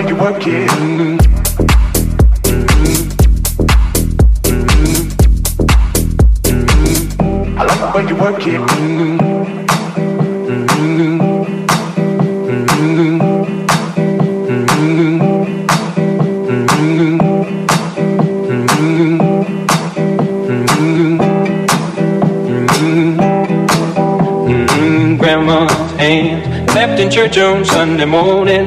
when you're working. I like it when you're working. Grandma's hand left in church on Sunday morning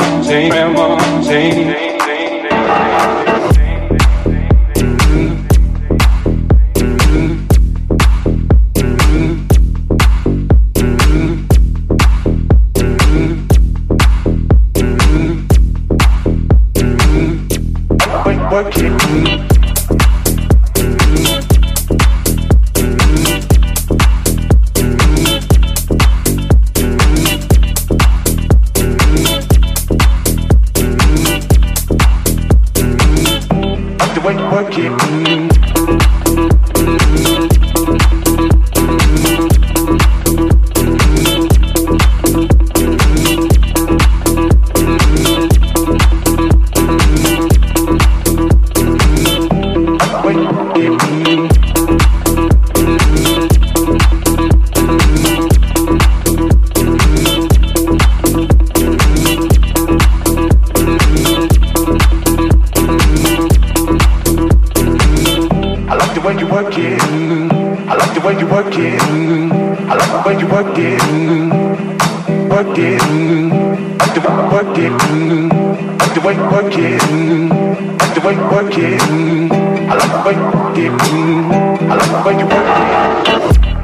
like the way you work it. Like the way you work it. I like the way you work it. I like the way you work it.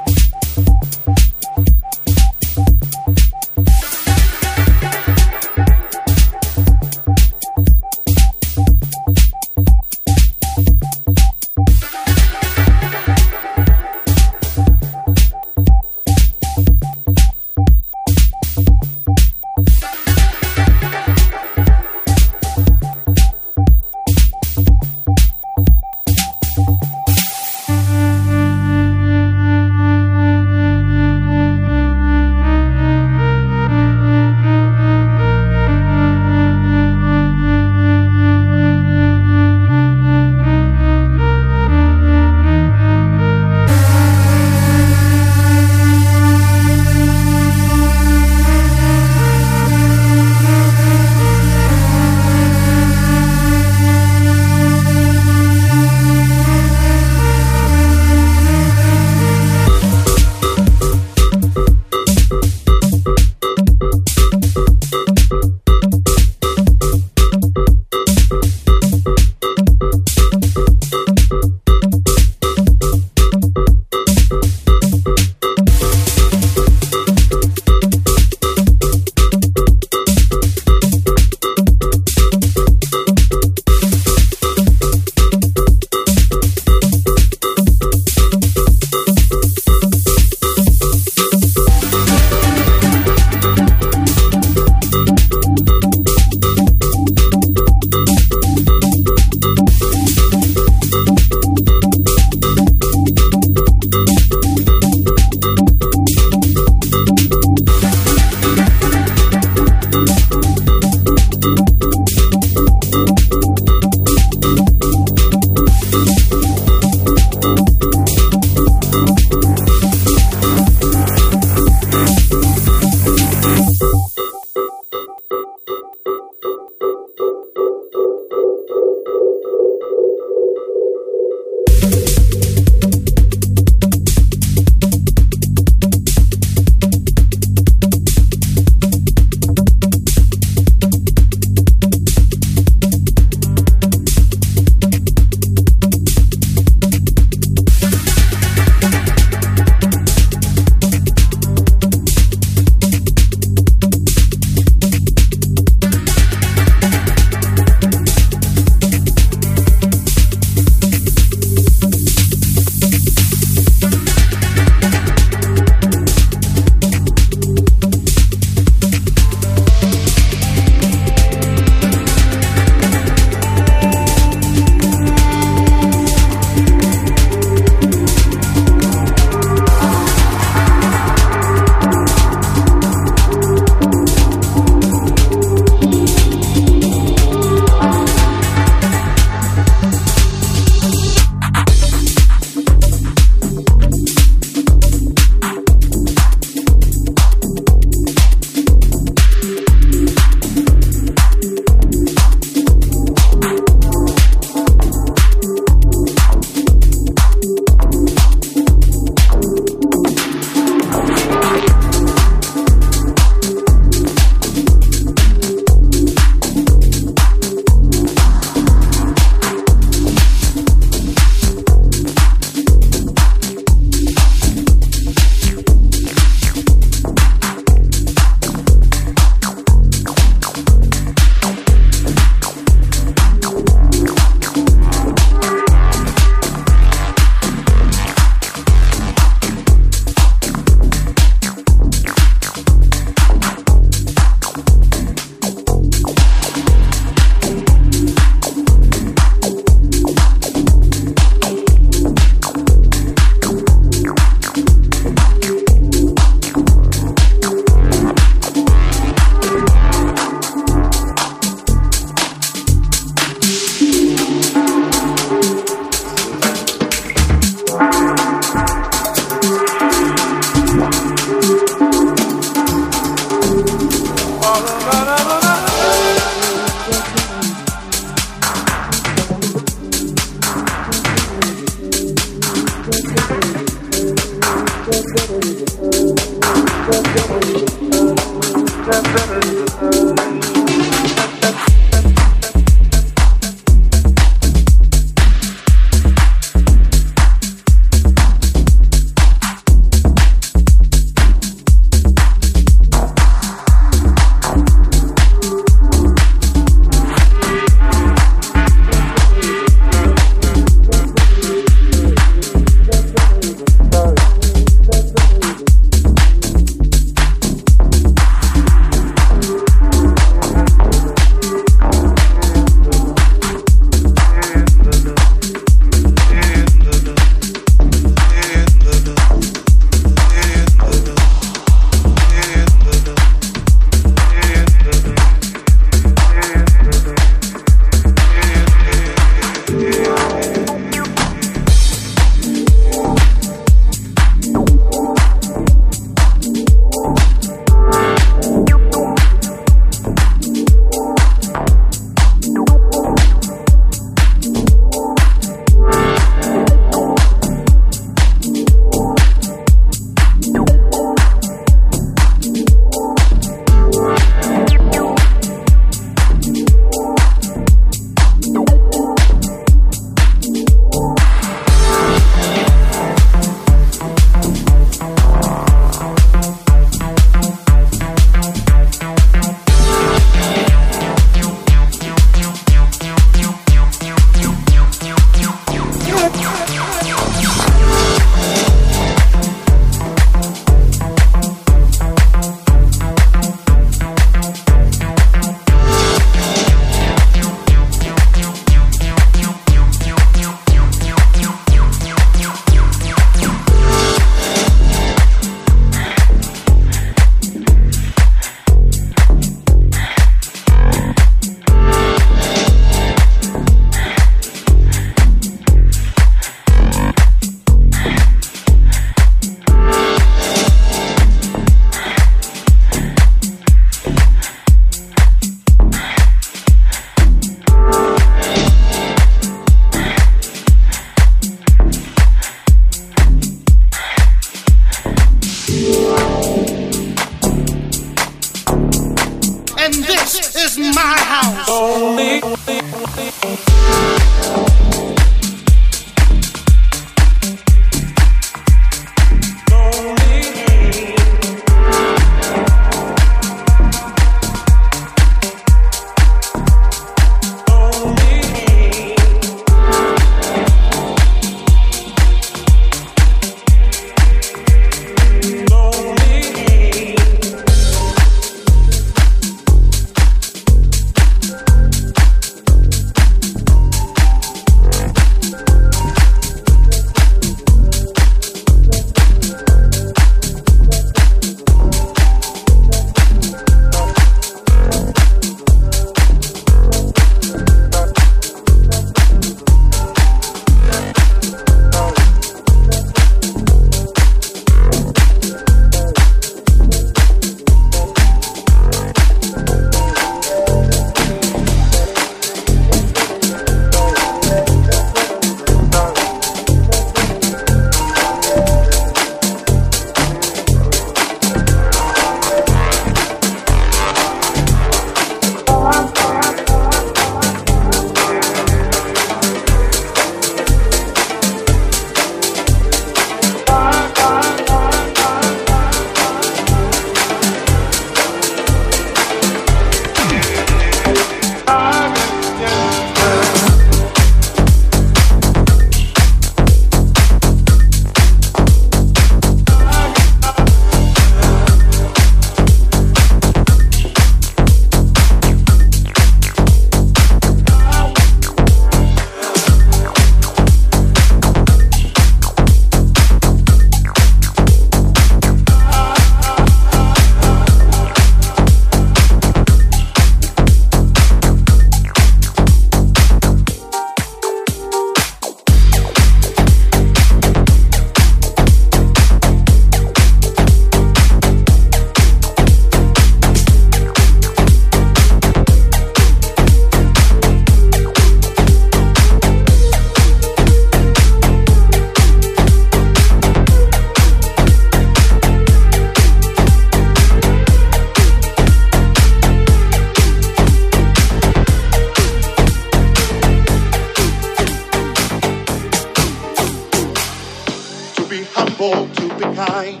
To be kind.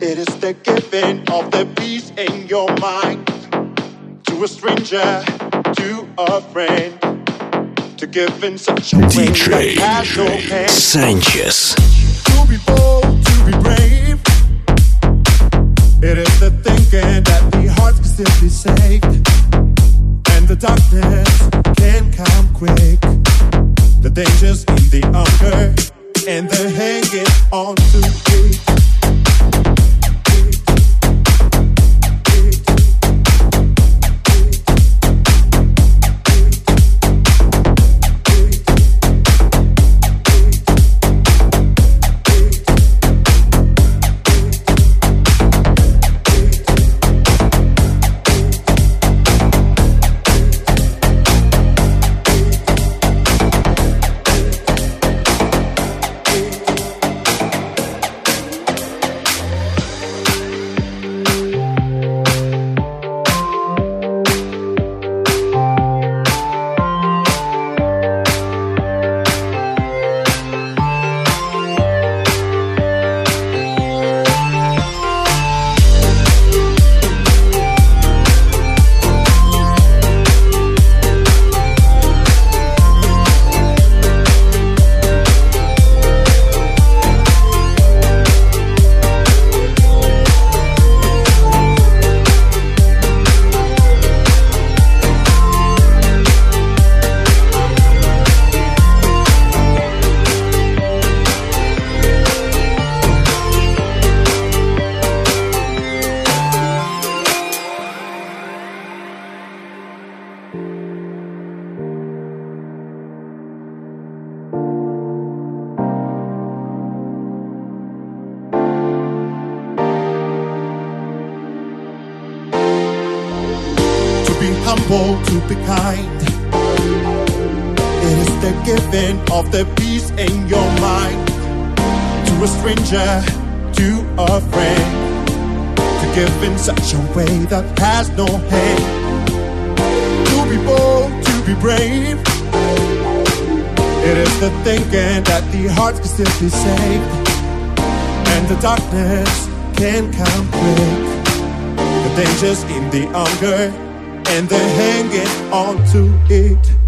It is the giving of the peace in your mind to a stranger, to a friend. To give in such a DJ way that has no end. Sanchez. To be bold, to be brave. It is the thinking that the heart can still be saved. And the darkness can come quick. The dangers in the hunger and the hanging on to it. Your mind to a stranger, to a friend. To give in such a way that has no end. To be bold, to be brave. It is the thinking that the heart can still be saved. And the darkness can come quick. The dangers in the hunger and the hanging on to it.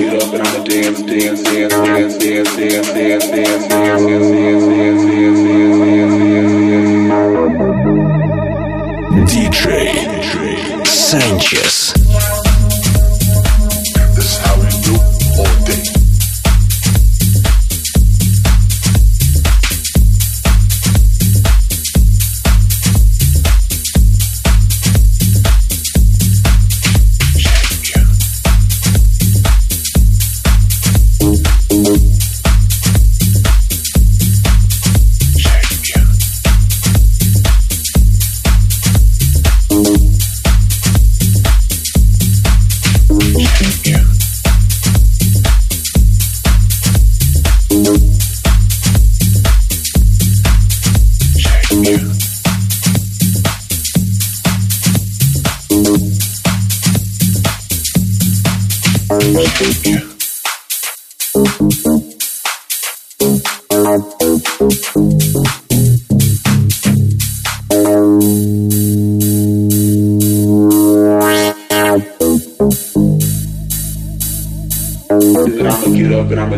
get up and I'ma dance, dance, dance, dance, dance, dance, dance, dance, dance, dance, dance, dance, dance, dance, dance, dance, DJ Sanchez.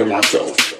enjoy myself.